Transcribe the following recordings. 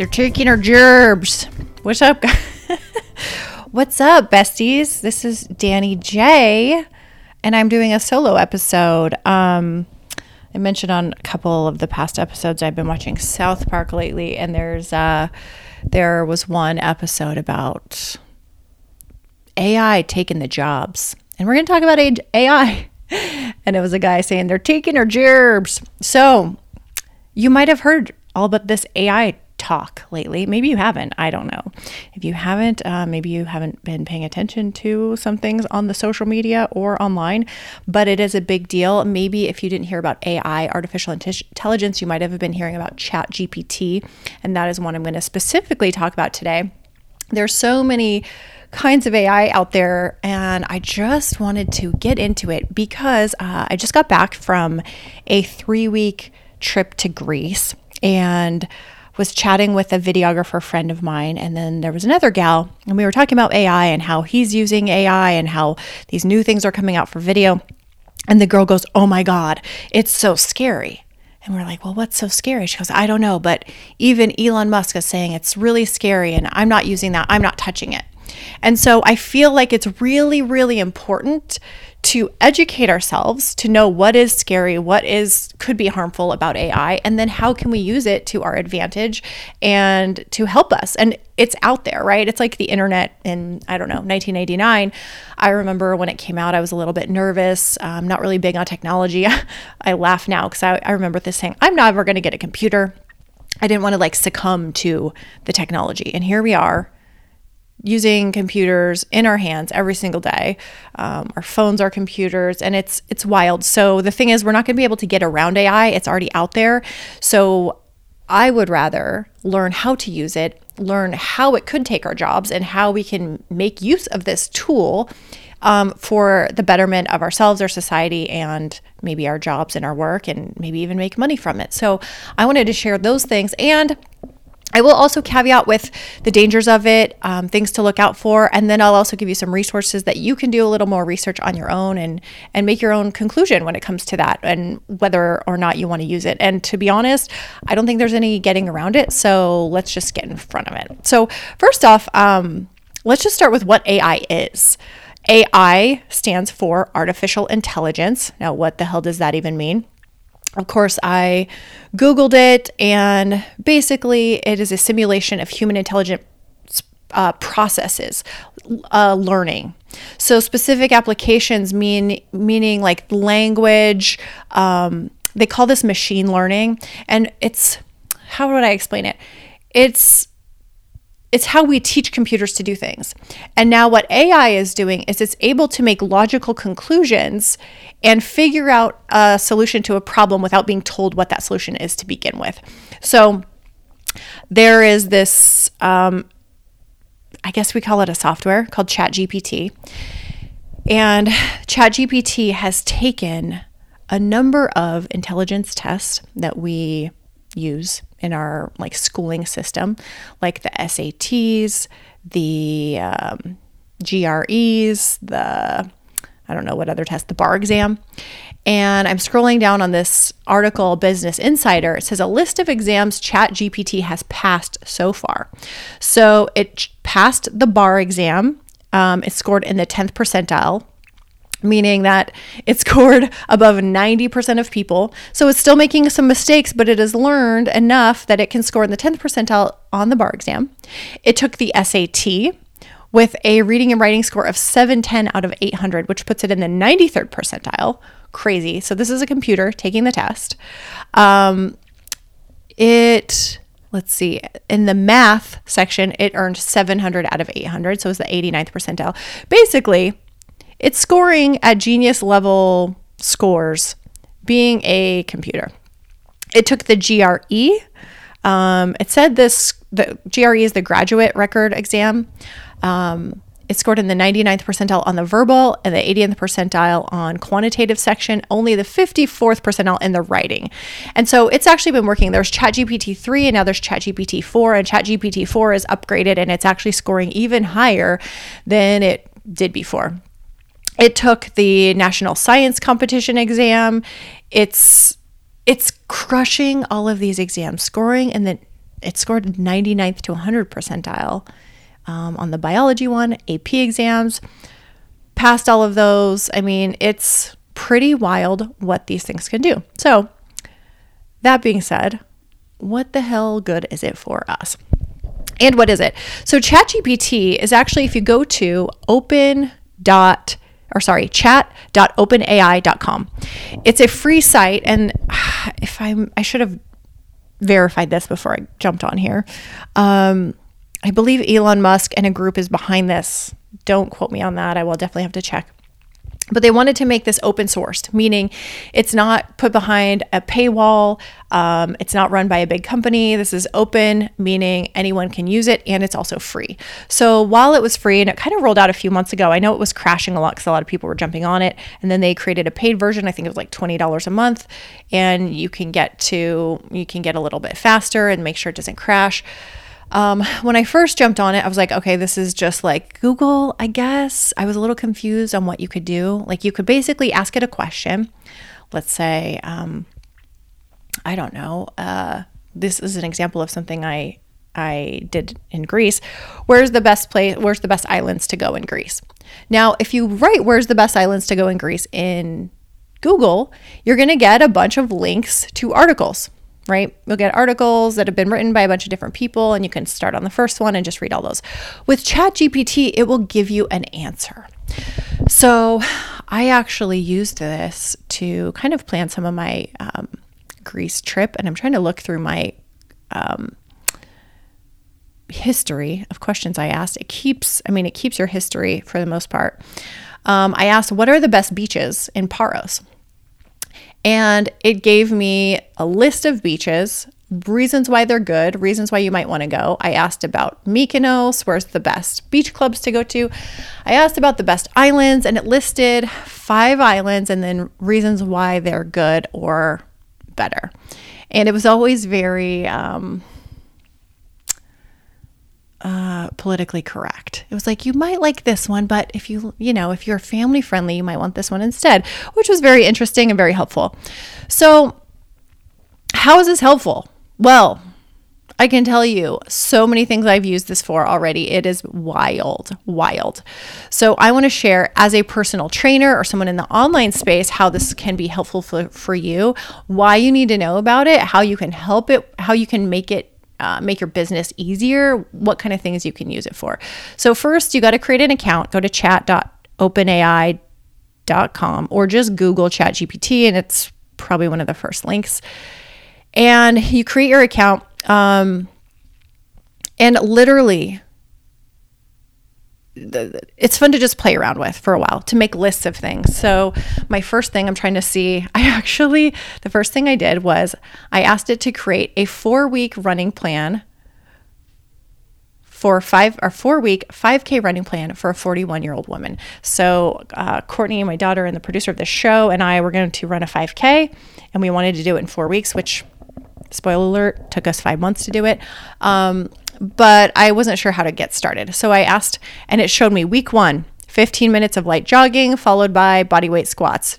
They're taking our gerbs. What's up, guys? What's up, besties? This is Danny J, and I'm doing a solo episode. Um, I mentioned on a couple of the past episodes I've been watching South Park lately, and there's uh, there was one episode about AI taking the jobs, and we're going to talk about AI. And it was a guy saying they're taking our gerbs. So you might have heard all about this AI talk lately. Maybe you haven't. I don't know. If you haven't, uh, maybe you haven't been paying attention to some things on the social media or online, but it is a big deal. Maybe if you didn't hear about AI, artificial intelligence, you might have been hearing about Chat GPT, and that is one I'm going to specifically talk about today. There's so many kinds of AI out there, and I just wanted to get into it because uh, I just got back from a three week trip to Greece and was chatting with a videographer friend of mine and then there was another gal and we were talking about AI and how he's using AI and how these new things are coming out for video. And the girl goes oh my god it's so scary. And we're like well what's so scary? She goes I don't know but even Elon Musk is saying it's really scary and I'm not using that. I'm not touching it and so I feel like it's really, really important to educate ourselves to know what is scary, what is could be harmful about AI, and then how can we use it to our advantage and to help us. And it's out there, right? It's like the internet in I don't know 1989. I remember when it came out, I was a little bit nervous. I'm not really big on technology. I laugh now because I, I remember this saying, "I'm never going to get a computer." I didn't want to like succumb to the technology, and here we are using computers in our hands every single day. Um, our phones are computers, and it's it's wild. So the thing is, we're not going to be able to get around AI. It's already out there. So I would rather learn how to use it, learn how it could take our jobs, and how we can make use of this tool um, for the betterment of ourselves, our society, and maybe our jobs and our work, and maybe even make money from it. So I wanted to share those things and I will also caveat with the dangers of it, um, things to look out for, and then I'll also give you some resources that you can do a little more research on your own and and make your own conclusion when it comes to that and whether or not you want to use it. And to be honest, I don't think there's any getting around it. So let's just get in front of it. So first off, um, let's just start with what AI is. AI stands for artificial intelligence. Now, what the hell does that even mean? Of course, I Googled it, and basically, it is a simulation of human intelligent uh, processes, uh, learning. So, specific applications mean meaning like language. Um, they call this machine learning, and it's how would I explain it? It's it's how we teach computers to do things. And now, what AI is doing is it's able to make logical conclusions and figure out a solution to a problem without being told what that solution is to begin with. So, there is this, um, I guess we call it a software called ChatGPT. And ChatGPT has taken a number of intelligence tests that we use in our like schooling system, like the SATs, the um, GREs, the I don't know what other test, the bar exam. And I'm scrolling down on this article, Business Insider. It says a list of exams ChatGPT has passed so far. So it passed the bar exam. Um, it scored in the 10th percentile meaning that it scored above 90% of people. So it's still making some mistakes, but it has learned enough that it can score in the 10th percentile on the bar exam. It took the SAT with a reading and writing score of 710 out of 800, which puts it in the 93rd percentile. Crazy. So this is a computer taking the test. Um, it let's see, in the math section, it earned 700 out of 800. So it was the 89th percentile. Basically, it's scoring at genius level scores being a computer. It took the GRE, Um, it said this the GRE is the graduate record exam. Um, it scored in the 99th percentile on the verbal and the 80th percentile on quantitative section, only the 54th percentile in the writing. And so it's actually been working. There's ChatGPT 3 and now there's ChatGPT 4, and ChatGPT 4 is upgraded and it's actually scoring even higher than it did before. It took the National Science Competition exam. It's it's crushing all of these exams, scoring and then it scored 99th to 100 percentile um, on the biology one, AP exams, passed all of those. I mean, it's pretty wild what these things can do. So, that being said, what the hell good is it for us? And what is it? So, ChatGPT is actually, if you go to open dot or sorry, chat.openai.com. It's a free site, and if I'm, I should have verified this before I jumped on here. Um, I believe Elon Musk and a group is behind this. Don't quote me on that. I will definitely have to check. But they wanted to make this open sourced, meaning it's not put behind a paywall. Um, it's not run by a big company. This is open, meaning anyone can use it, and it's also free. So while it was free, and it kind of rolled out a few months ago, I know it was crashing a lot because a lot of people were jumping on it. And then they created a paid version. I think it was like twenty dollars a month, and you can get to you can get a little bit faster and make sure it doesn't crash. Um, when I first jumped on it, I was like, okay, this is just like Google, I guess. I was a little confused on what you could do. Like, you could basically ask it a question. Let's say, um, I don't know. Uh, this is an example of something I I did in Greece. Where's the best place? Where's the best islands to go in Greece? Now, if you write "Where's the best islands to go in Greece" in Google, you're going to get a bunch of links to articles right? You'll get articles that have been written by a bunch of different people, and you can start on the first one and just read all those. With ChatGPT, it will give you an answer. So I actually used this to kind of plan some of my um, Greece trip, and I'm trying to look through my um, history of questions I asked. It keeps, I mean, it keeps your history for the most part. Um, I asked, what are the best beaches in Paros? And it gave me a list of beaches, reasons why they're good, reasons why you might want to go. I asked about Mykonos, where's the best beach clubs to go to. I asked about the best islands, and it listed five islands and then reasons why they're good or better. And it was always very, um, uh, politically correct. It was like, you might like this one, but if you, you know, if you're family friendly, you might want this one instead, which was very interesting and very helpful. So, how is this helpful? Well, I can tell you so many things I've used this for already. It is wild, wild. So, I want to share as a personal trainer or someone in the online space how this can be helpful for, for you, why you need to know about it, how you can help it, how you can make it uh, make your business easier, what kind of things you can use it for. So, first, you got to create an account. Go to chat.openai.com or just Google ChatGPT, and it's probably one of the first links. And you create your account. Um, and literally, it's fun to just play around with for a while to make lists of things. So, my first thing I'm trying to see, I actually, the first thing I did was I asked it to create a four week running plan for five or four week 5k running plan for a 41 year old woman so uh, courtney my daughter and the producer of the show and i were going to run a 5k and we wanted to do it in four weeks which spoiler alert took us five months to do it um, but I wasn't sure how to get started. So I asked, and it showed me week one 15 minutes of light jogging, followed by body weight squats.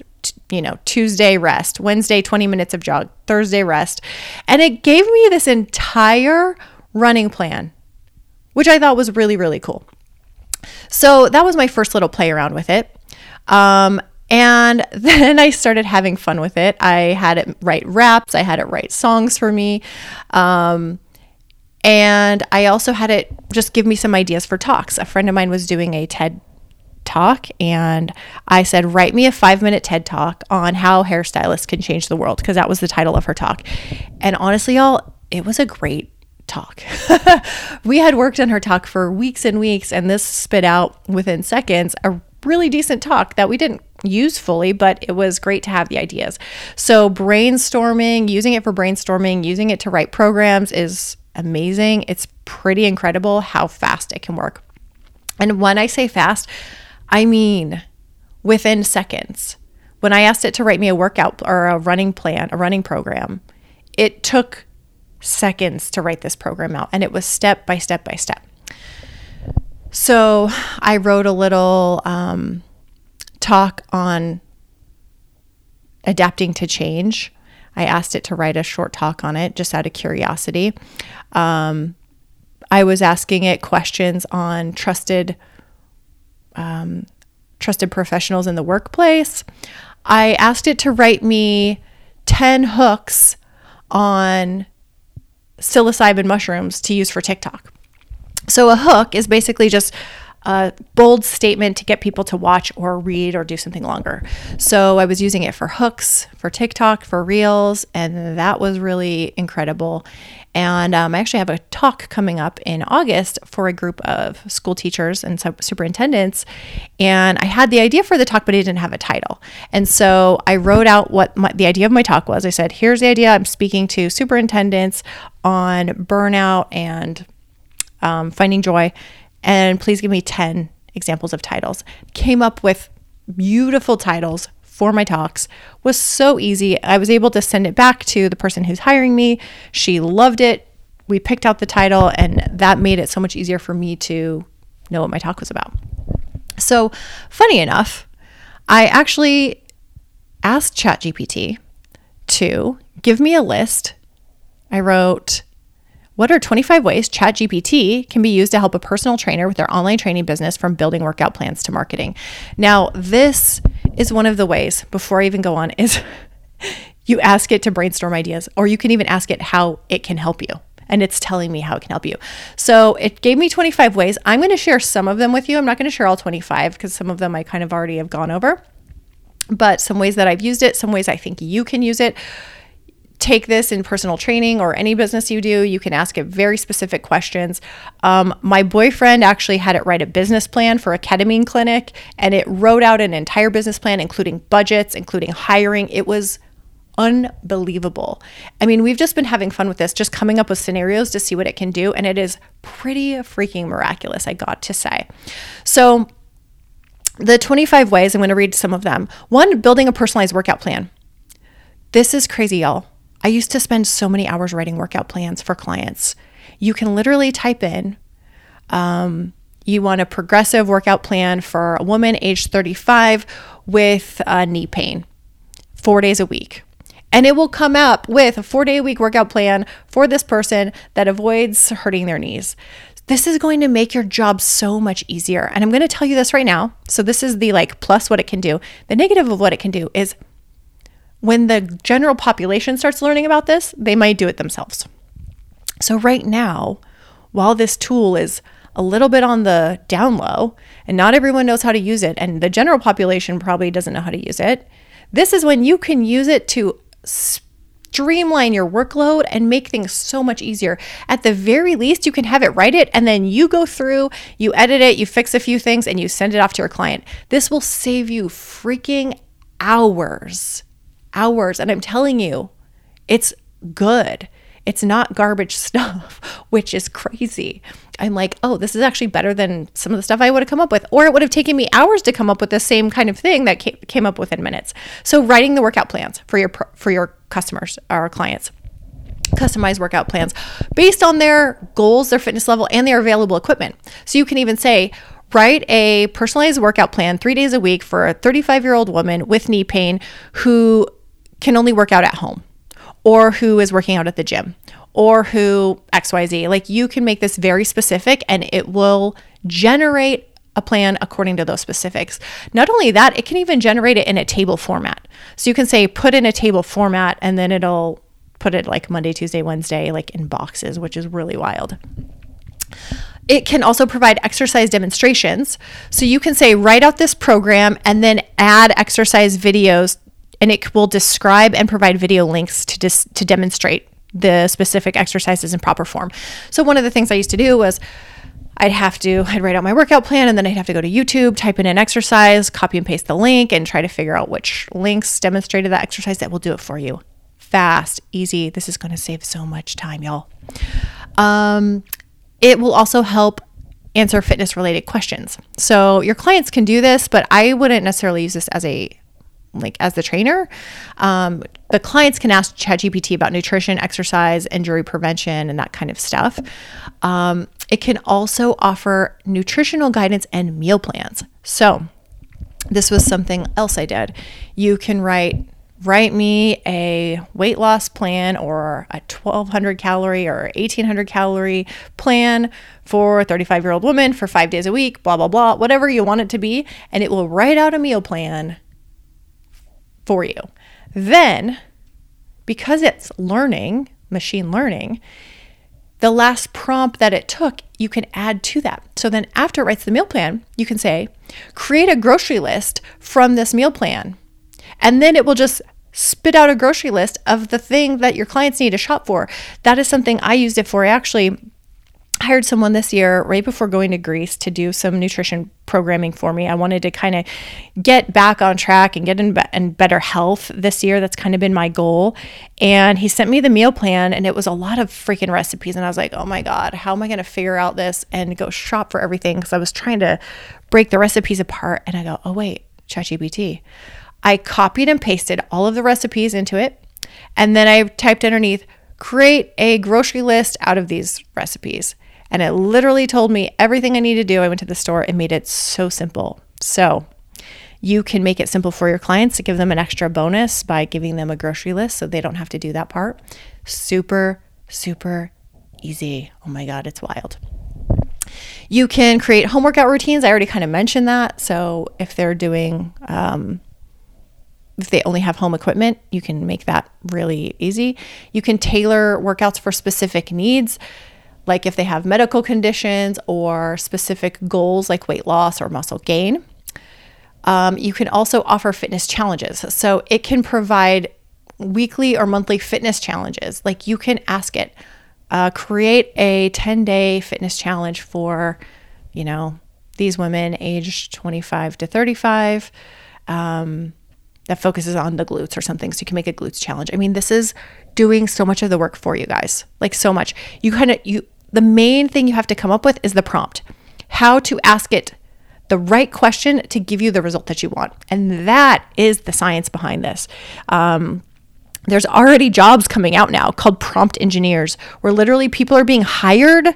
you know, Tuesday rest, Wednesday 20 minutes of jog, Thursday rest. And it gave me this entire running plan, which I thought was really, really cool. So that was my first little play around with it. Um, and then I started having fun with it. I had it write raps, I had it write songs for me. Um, and I also had it just give me some ideas for talks. A friend of mine was doing a TED talk, and I said, Write me a five minute TED talk on how hairstylists can change the world, because that was the title of her talk. And honestly, y'all, it was a great talk. we had worked on her talk for weeks and weeks, and this spit out within seconds a really decent talk that we didn't use fully, but it was great to have the ideas. So, brainstorming, using it for brainstorming, using it to write programs is amazing. It's pretty incredible how fast it can work. And when I say fast, I mean within seconds. When I asked it to write me a workout or a running plan, a running program, it took seconds to write this program out and it was step by step by step. So I wrote a little um, talk on adapting to change. I asked it to write a short talk on it just out of curiosity. Um, I was asking it questions on trusted um, trusted professionals in the workplace. I asked it to write me 10 hooks on psilocybin mushrooms to use for TikTok. So a hook is basically just a bold statement to get people to watch or read or do something longer. So I was using it for hooks, for TikTok, for Reels, and that was really incredible. And um, I actually have a talk coming up in August for a group of school teachers and superintendents. And I had the idea for the talk, but it didn't have a title. And so I wrote out what my, the idea of my talk was. I said, here's the idea. I'm speaking to superintendents on burnout and um, finding joy and please give me 10 examples of titles. Came up with beautiful titles for my talks was so easy. I was able to send it back to the person who's hiring me. She loved it. We picked out the title and that made it so much easier for me to know what my talk was about. So, funny enough, I actually asked ChatGPT to give me a list. I wrote what are 25 ways ChatGPT can be used to help a personal trainer with their online training business from building workout plans to marketing? Now, this is one of the ways before I even go on is you ask it to brainstorm ideas or you can even ask it how it can help you and it's telling me how it can help you. So it gave me 25 ways. I'm going to share some of them with you. I'm not going to share all 25 because some of them I kind of already have gone over. But some ways that I've used it, some ways I think you can use it take this in personal training or any business you do. You can ask it very specific questions. Um, my boyfriend actually had it write a business plan for a ketamine clinic, and it wrote out an entire business plan, including budgets, including hiring. It was unbelievable. I mean, we've just been having fun with this, just coming up with scenarios to see what it can do, and it is pretty freaking miraculous, I got to say. So, the 25 ways, I'm going to read some of them. One, building a personalized workout plan. This is crazy, y'all. I used to spend so many hours writing workout plans for clients. You can literally type in, um, you want a progressive workout plan for a woman aged 35 with uh, knee pain, four days a week. And it will come up with a four day a week workout plan for this person that avoids hurting their knees. This is going to make your job so much easier. And I'm going to tell you this right now. So, this is the like plus what it can do. The negative of what it can do is when the general population starts learning about this, they might do it themselves. So, right now, while this tool is a little bit on the down low and not everyone knows how to use it, and the general population probably doesn't know how to use it, this is when you can use it to streamline your workload and make things so much easier. At the very least, you can have it write it and then you go through, you edit it, you fix a few things, and you send it off to your client. This will save you freaking hours hours. And I'm telling you, it's good. It's not garbage stuff, which is crazy. I'm like, oh, this is actually better than some of the stuff I would have come up with. Or it would have taken me hours to come up with the same kind of thing that came up within minutes. So writing the workout plans for your for your customers or clients customized workout plans based on their goals, their fitness level, and their available equipment. So you can even say, write a personalized workout plan three days a week for a 35 year old woman with knee pain who can only work out at home or who is working out at the gym or who XYZ. Like you can make this very specific and it will generate a plan according to those specifics. Not only that, it can even generate it in a table format. So you can say put in a table format and then it'll put it like Monday, Tuesday, Wednesday, like in boxes, which is really wild. It can also provide exercise demonstrations. So you can say, write out this program and then add exercise videos and it will describe and provide video links to dis- to demonstrate the specific exercises in proper form. So one of the things I used to do was I'd have to, I'd write out my workout plan and then I'd have to go to YouTube, type in an exercise, copy and paste the link, and try to figure out which links demonstrated that exercise that will do it for you. Fast, easy. This is going to save so much time, y'all. Um, it will also help answer fitness related questions. So your clients can do this, but I wouldn't necessarily use this as a like as the trainer. Um, the clients can ask ChatGPT about nutrition, exercise, injury prevention, and that kind of stuff. Um, it can also offer nutritional guidance and meal plans. So this was something else I did. You can write write me a weight loss plan or a 1200 calorie or 1800 calorie plan for a 35 year old woman for five days a week, blah, blah, blah, whatever you want it to be. And it will write out a meal plan for you. Then, because it's learning, machine learning, the last prompt that it took, you can add to that. So then, after it writes the meal plan, you can say, create a grocery list from this meal plan. And then it will just spit out a grocery list of the thing that your clients need to shop for. That is something I used it for. I actually hired someone this year right before going to Greece to do some nutrition programming for me. I wanted to kind of get back on track and get in, be- in better health this year. That's kind of been my goal. And he sent me the meal plan, and it was a lot of freaking recipes. And I was like, oh my God, how am I going to figure out this and go shop for everything? Because I was trying to break the recipes apart. And I go, oh wait, ChatGPT. I copied and pasted all of the recipes into it. And then I typed underneath, create a grocery list out of these recipes. And it literally told me everything I need to do. I went to the store and made it so simple. So you can make it simple for your clients to give them an extra bonus by giving them a grocery list so they don't have to do that part. Super, super easy. Oh my God, it's wild. You can create home workout routines. I already kind of mentioned that. So if they're doing, um, if they only have home equipment, you can make that really easy. You can tailor workouts for specific needs, like if they have medical conditions or specific goals like weight loss or muscle gain. Um, you can also offer fitness challenges. So it can provide weekly or monthly fitness challenges. Like you can ask it, uh, create a 10 day fitness challenge for, you know, these women aged 25 to 35. Um, that focuses on the glutes or something. So you can make a glutes challenge. I mean, this is doing so much of the work for you guys. Like so much. You kind of you the main thing you have to come up with is the prompt. How to ask it the right question to give you the result that you want. And that is the science behind this. Um, there's already jobs coming out now called prompt engineers, where literally people are being hired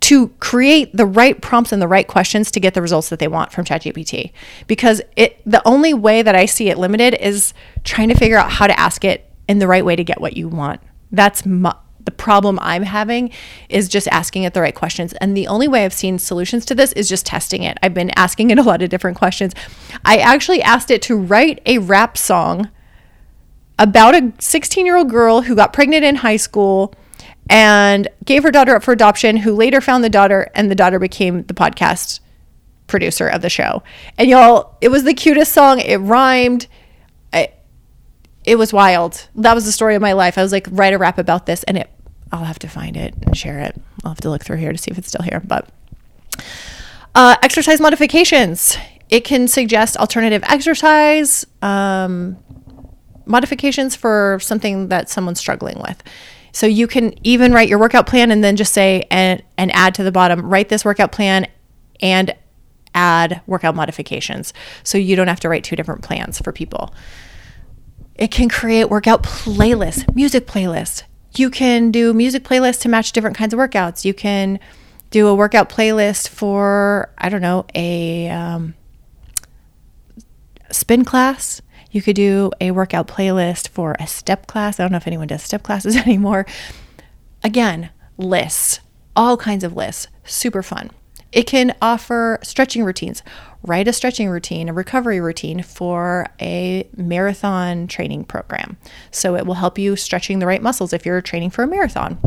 to create the right prompts and the right questions to get the results that they want from ChatGPT. Because it the only way that I see it limited is trying to figure out how to ask it in the right way to get what you want. That's my, the problem I'm having is just asking it the right questions. And the only way I've seen solutions to this is just testing it. I've been asking it a lot of different questions. I actually asked it to write a rap song about a 16 year old girl who got pregnant in high school and gave her daughter up for adoption, who later found the daughter, and the daughter became the podcast producer of the show. And y'all, it was the cutest song. It rhymed. It was wild. That was the story of my life. I was like, write a rap about this, and it. I'll have to find it and share it. I'll have to look through here to see if it's still here. But uh, exercise modifications. It can suggest alternative exercise. Um, modifications for something that someone's struggling with. So you can even write your workout plan and then just say and and add to the bottom, write this workout plan and add workout modifications. So you don't have to write two different plans for people. It can create workout playlists, music playlists. You can do music playlists to match different kinds of workouts. You can do a workout playlist for I don't know a um, spin class you could do a workout playlist for a step class. I don't know if anyone does step classes anymore. Again, lists, all kinds of lists, super fun. It can offer stretching routines. Write a stretching routine, a recovery routine for a marathon training program. So it will help you stretching the right muscles if you're training for a marathon.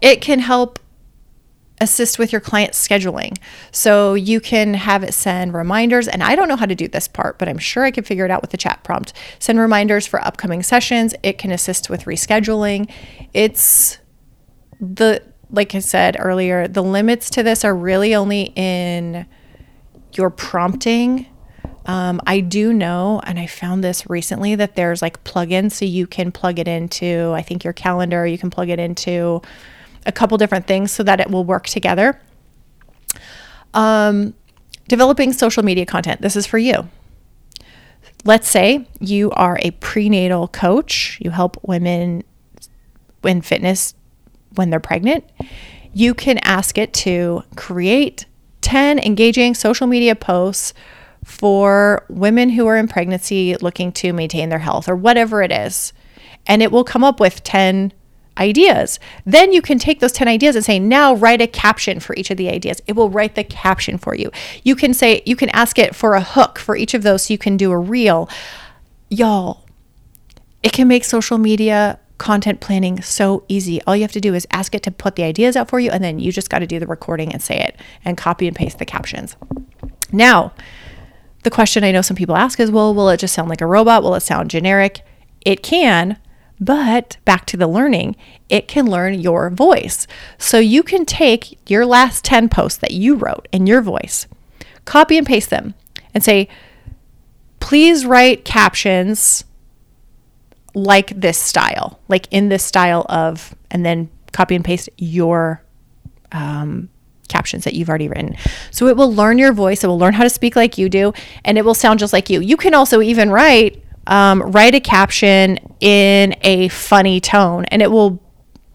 It can help assist with your client scheduling. So you can have it send reminders. And I don't know how to do this part, but I'm sure I can figure it out with the chat prompt. Send reminders for upcoming sessions. It can assist with rescheduling. It's the like I said earlier, the limits to this are really only in your prompting. Um, I do know, and I found this recently, that there's like plugins so you can plug it into, I think, your calendar. You can plug it into a couple different things so that it will work together. Um, developing social media content. This is for you. Let's say you are a prenatal coach, you help women in fitness when they're pregnant. You can ask it to create 10 engaging social media posts for women who are in pregnancy looking to maintain their health or whatever it is. And it will come up with 10 ideas. Then you can take those 10 ideas and say, now write a caption for each of the ideas. It will write the caption for you. You can say, you can ask it for a hook for each of those so you can do a reel. Y'all, it can make social media content planning so easy. All you have to do is ask it to put the ideas out for you, and then you just got to do the recording and say it and copy and paste the captions. Now, the question I know some people ask is well, will it just sound like a robot? Will it sound generic? It can, but back to the learning, it can learn your voice. So you can take your last 10 posts that you wrote in your voice, copy and paste them, and say, please write captions like this style, like in this style of, and then copy and paste your um, captions that you've already written. So it will learn your voice, it will learn how to speak like you do, and it will sound just like you. You can also even write um, write a caption in a funny tone, and it will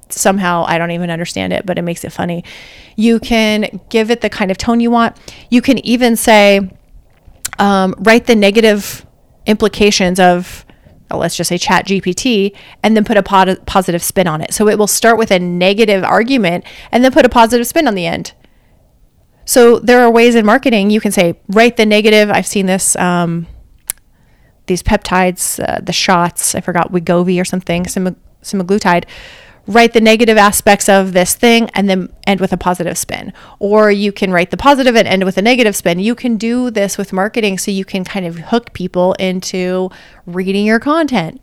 somehow I don't even understand it, but it makes it funny. You can give it the kind of tone you want. You can even say, um, write the negative implications of let's just say chat gpt and then put a pod- positive spin on it. So it will start with a negative argument and then put a positive spin on the end. So there are ways in marketing you can say write the negative. I've seen this um, these peptides uh, the shots i forgot wegovy or something sem- semaglutide write the negative aspects of this thing and then end with a positive spin. Or you can write the positive and end with a negative spin. You can do this with marketing so you can kind of hook people into reading your content.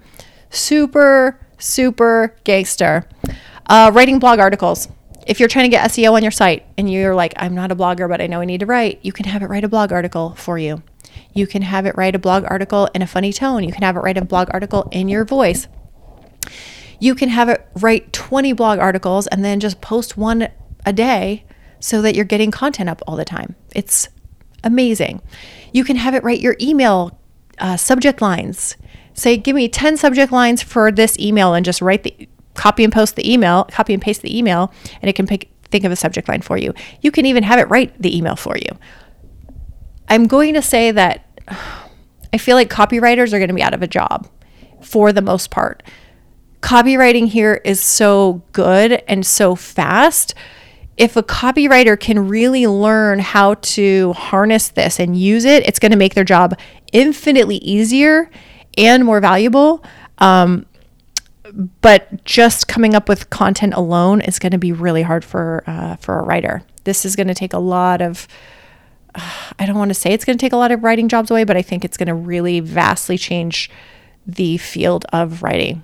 Super, super gangster. Uh, writing blog articles. If you're trying to get SEO on your site and you're like, I'm not a blogger, but I know I need to write, you can have it write a blog article for you. You can have it write a blog article in a funny tone. You can have it write a blog article in your voice you can have it write 20 blog articles and then just post one a day so that you're getting content up all the time. It's amazing. You can have it write your email uh, subject lines. Say, give me 10 subject lines for this email and just write the copy and post the email, copy and paste the email, and it can pick, think of a subject line for you. You can even have it write the email for you. I'm going to say that I feel like copywriters are going to be out of a job for the most part copywriting here is so good and so fast. If a copywriter can really learn how to harness this and use it, it's going to make their job infinitely easier and more valuable. Um, but just coming up with content alone is going to be really hard for uh, for a writer. This is going to take a lot of. I don't want to say it's going to take a lot of writing jobs away, but I think it's going to really vastly change the field of writing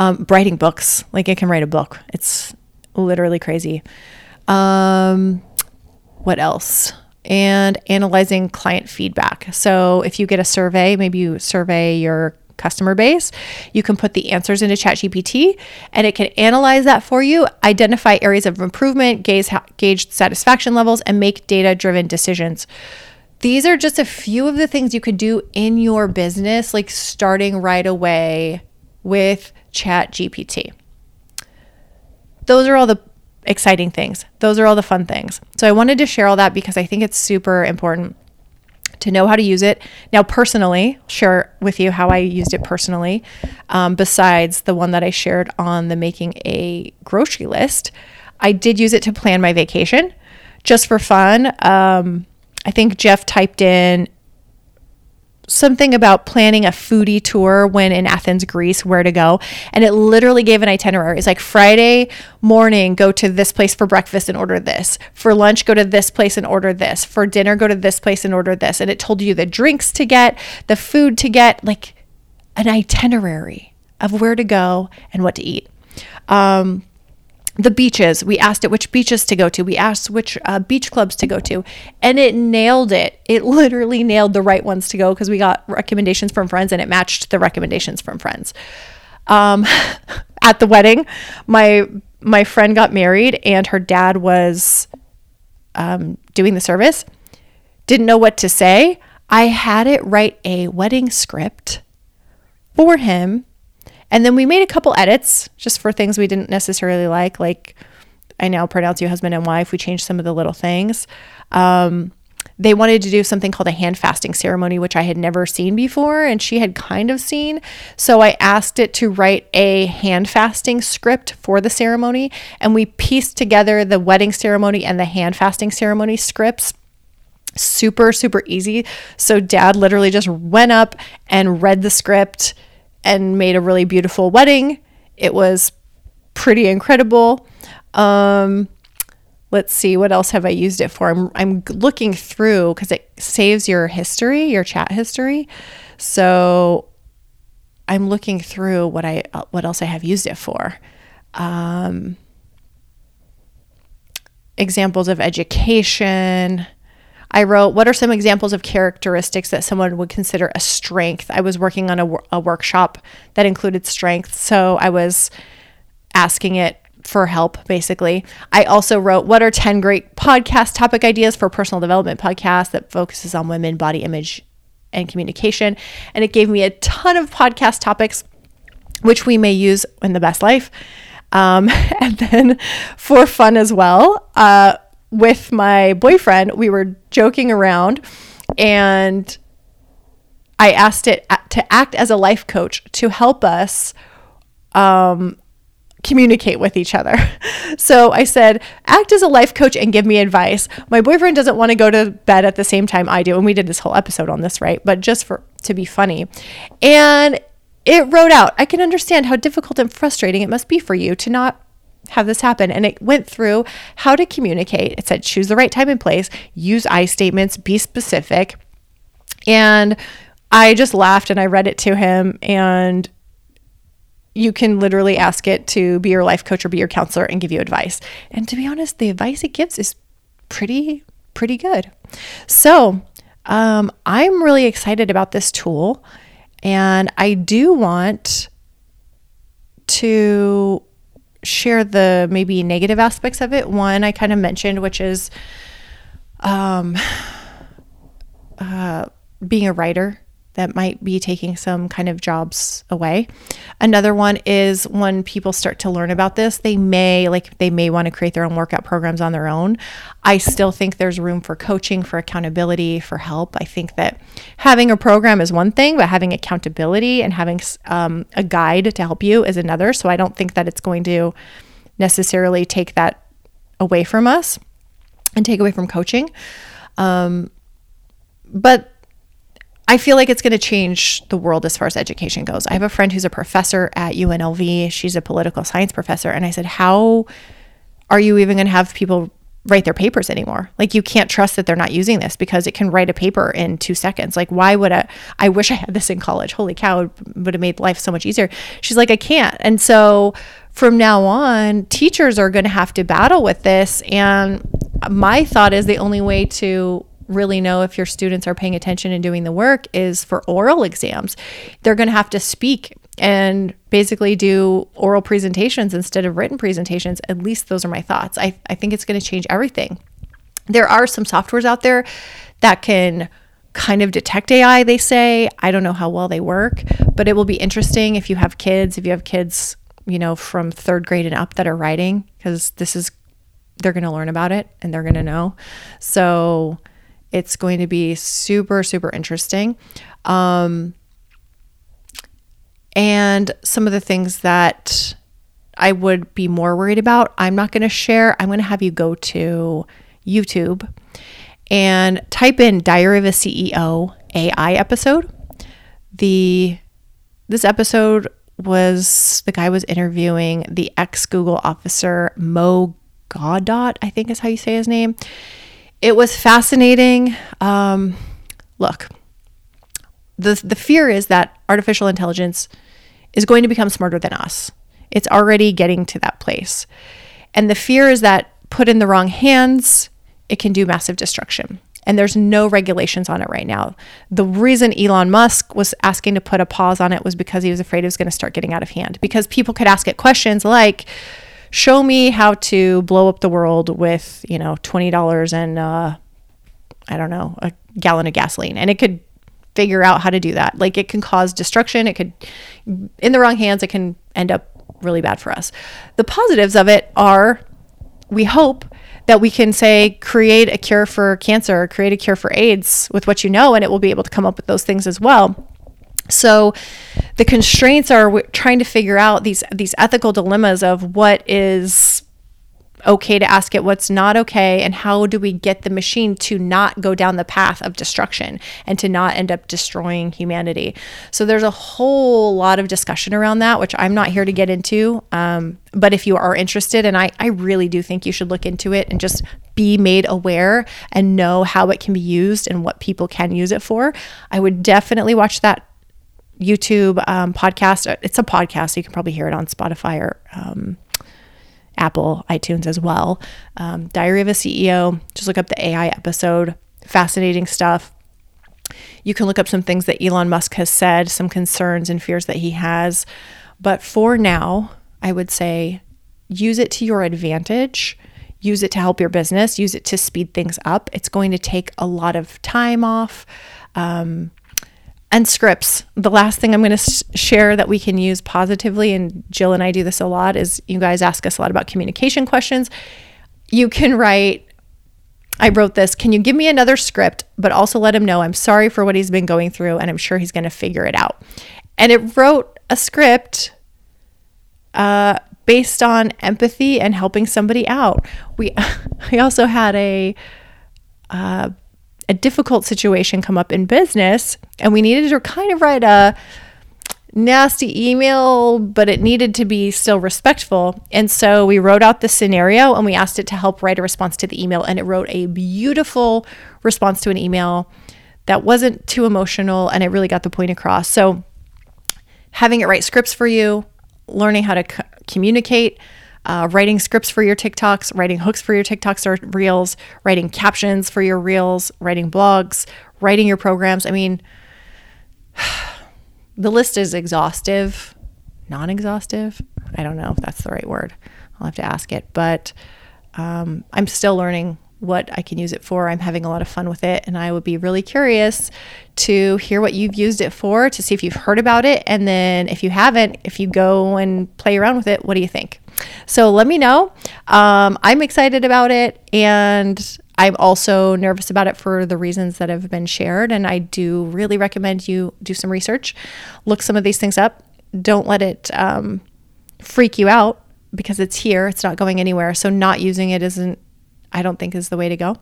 um, writing books. Like I can write a book. It's literally crazy. Um, what else? And analyzing client feedback. So if you get a survey, maybe you survey your customer base, you can put the answers into ChatGPT and it can analyze that for you, identify areas of improvement, gauge, gauge satisfaction levels, and make data driven decisions. These are just a few of the things you could do in your business, like starting right away with Chat GPT. Those are all the exciting things. Those are all the fun things. So I wanted to share all that because I think it's super important to know how to use it. Now, personally, share with you how I used it personally, um, besides the one that I shared on the making a grocery list. I did use it to plan my vacation just for fun. Um, I think Jeff typed in something about planning a foodie tour when in Athens, Greece, where to go. And it literally gave an itinerary. It's like Friday morning, go to this place for breakfast and order this. For lunch, go to this place and order this. For dinner, go to this place and order this. And it told you the drinks to get, the food to get, like an itinerary of where to go and what to eat. Um, the beaches. We asked it which beaches to go to. We asked which uh, beach clubs to go to. And it nailed it. It literally nailed the right ones to go because we got recommendations from friends and it matched the recommendations from friends. Um, at the wedding, my my friend got married and her dad was um, doing the service. Didn't know what to say. I had it write a wedding script for him and then we made a couple edits just for things we didn't necessarily like. Like, I now pronounce you husband and wife. We changed some of the little things. Um, they wanted to do something called a hand fasting ceremony, which I had never seen before, and she had kind of seen. So I asked it to write a hand fasting script for the ceremony, and we pieced together the wedding ceremony and the hand fasting ceremony scripts super, super easy. So dad literally just went up and read the script and made a really beautiful wedding. It was pretty incredible. Um, let's see, what else have I used it for? I'm, I'm looking through because it saves your history, your chat history. So I'm looking through what I what else I have used it for. Um, examples of education. I wrote, What are some examples of characteristics that someone would consider a strength? I was working on a, a workshop that included strength. So I was asking it for help, basically. I also wrote, What are 10 great podcast topic ideas for a personal development podcast that focuses on women, body image, and communication? And it gave me a ton of podcast topics, which we may use in the best life. Um, and then for fun as well, uh, with my boyfriend, we were joking around and I asked it to act as a life coach to help us um, communicate with each other. So I said, act as a life coach and give me advice. My boyfriend doesn't want to go to bed at the same time I do. And we did this whole episode on this, right? But just for to be funny. And it wrote out, I can understand how difficult and frustrating it must be for you to not have this happen. And it went through how to communicate. It said choose the right time and place, use I statements, be specific. And I just laughed and I read it to him. And you can literally ask it to be your life coach or be your counselor and give you advice. And to be honest, the advice it gives is pretty, pretty good. So um, I'm really excited about this tool. And I do want to share the maybe negative aspects of it. One I kind of mentioned, which is um, uh, being a writer that might be taking some kind of jobs away. Another one is when people start to learn about this, they may like they may want to create their own workout programs on their own. I still think there's room for coaching, for accountability, for help. I think that having a program is one thing, but having accountability and having um, a guide to help you is another. So I don't think that it's going to necessarily take that away from us and take away from coaching. Um, but I feel like it's going to change the world as far as education goes. I have a friend who's a professor at UNLV. She's a political science professor. And I said, How are you even going to have people write their papers anymore? Like, you can't trust that they're not using this because it can write a paper in two seconds. Like, why would I? I wish I had this in college. Holy cow, it would have made life so much easier. She's like, I can't. And so from now on, teachers are going to have to battle with this. And my thought is the only way to really know if your students are paying attention and doing the work is for oral exams. They're going to have to speak and basically do oral presentations instead of written presentations. At least those are my thoughts. I, I think it's going to change everything. There are some softwares out there that can kind of detect AI, they say. I don't know how well they work, but it will be interesting if you have kids, if you have kids, you know, from third grade and up that are writing, because this is, they're going to learn about it and they're going to know. So, it's going to be super, super interesting. Um, and some of the things that I would be more worried about, I'm not going to share. I'm going to have you go to YouTube and type in Diary of a CEO AI episode. The this episode was the guy was interviewing the ex Google officer Mo Gaudat, I think is how you say his name it was fascinating. Um, look, the the fear is that artificial intelligence is going to become smarter than us. It's already getting to that place. And the fear is that put in the wrong hands, it can do massive destruction. And there's no regulations on it right now. The reason Elon Musk was asking to put a pause on it was because he was afraid it was going to start getting out of hand. Because people could ask it questions like, show me how to blow up the world with, you know, $20 and, uh, I don't know, a gallon of gasoline. And it could figure out how to do that. Like it can cause destruction. It could, in the wrong hands, it can end up really bad for us. The positives of it are we hope that we can say create a cure for cancer, create a cure for AIDS with what you know, and it will be able to come up with those things as well. So the constraints are trying to figure out these these ethical dilemmas of what is okay to ask it what's not okay and how do we get the machine to not go down the path of destruction and to not end up destroying humanity. So there's a whole lot of discussion around that which i'm not here to get into um, but if you are interested and I, I really do think you should look into it and just be made aware and know how it can be used and what people can use it for i would definitely watch that youtube um, podcast it's a podcast so you can probably hear it on spotify or um, Apple iTunes as well. Um, Diary of a CEO, just look up the AI episode. Fascinating stuff. You can look up some things that Elon Musk has said, some concerns and fears that he has. But for now, I would say use it to your advantage. Use it to help your business. Use it to speed things up. It's going to take a lot of time off. Um, and scripts. The last thing I'm going to share that we can use positively, and Jill and I do this a lot, is you guys ask us a lot about communication questions. You can write, I wrote this. Can you give me another script, but also let him know I'm sorry for what he's been going through and I'm sure he's going to figure it out. And it wrote a script uh, based on empathy and helping somebody out. We, I also had a, uh, a difficult situation come up in business and we needed to kind of write a nasty email, but it needed to be still respectful. And so we wrote out the scenario and we asked it to help write a response to the email. And it wrote a beautiful response to an email that wasn't too emotional and it really got the point across. So having it write scripts for you, learning how to c- communicate, uh, writing scripts for your TikToks, writing hooks for your TikToks or reels, writing captions for your reels, writing blogs, writing your programs. I mean, the list is exhaustive, non exhaustive. I don't know if that's the right word. I'll have to ask it. But um, I'm still learning what I can use it for. I'm having a lot of fun with it, and I would be really curious to hear what you've used it for, to see if you've heard about it, and then if you haven't, if you go and play around with it, what do you think? So let me know. Um, I'm excited about it, and I'm also nervous about it for the reasons that have been shared. And I do really recommend you do some research, look some of these things up. Don't let it um, freak you out because it's here, it's not going anywhere. So, not using it isn't I don't think is the way to go.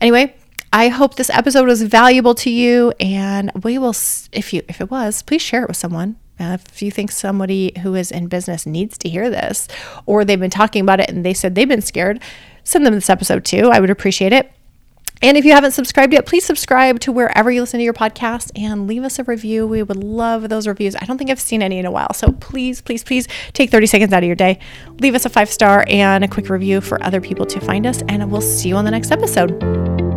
Anyway, I hope this episode was valuable to you and we will if you if it was, please share it with someone. Uh, if you think somebody who is in business needs to hear this or they've been talking about it and they said they've been scared, send them this episode too. I would appreciate it. And if you haven't subscribed yet, please subscribe to wherever you listen to your podcast and leave us a review. We would love those reviews. I don't think I've seen any in a while. So please, please, please take 30 seconds out of your day. Leave us a five star and a quick review for other people to find us. And we'll see you on the next episode.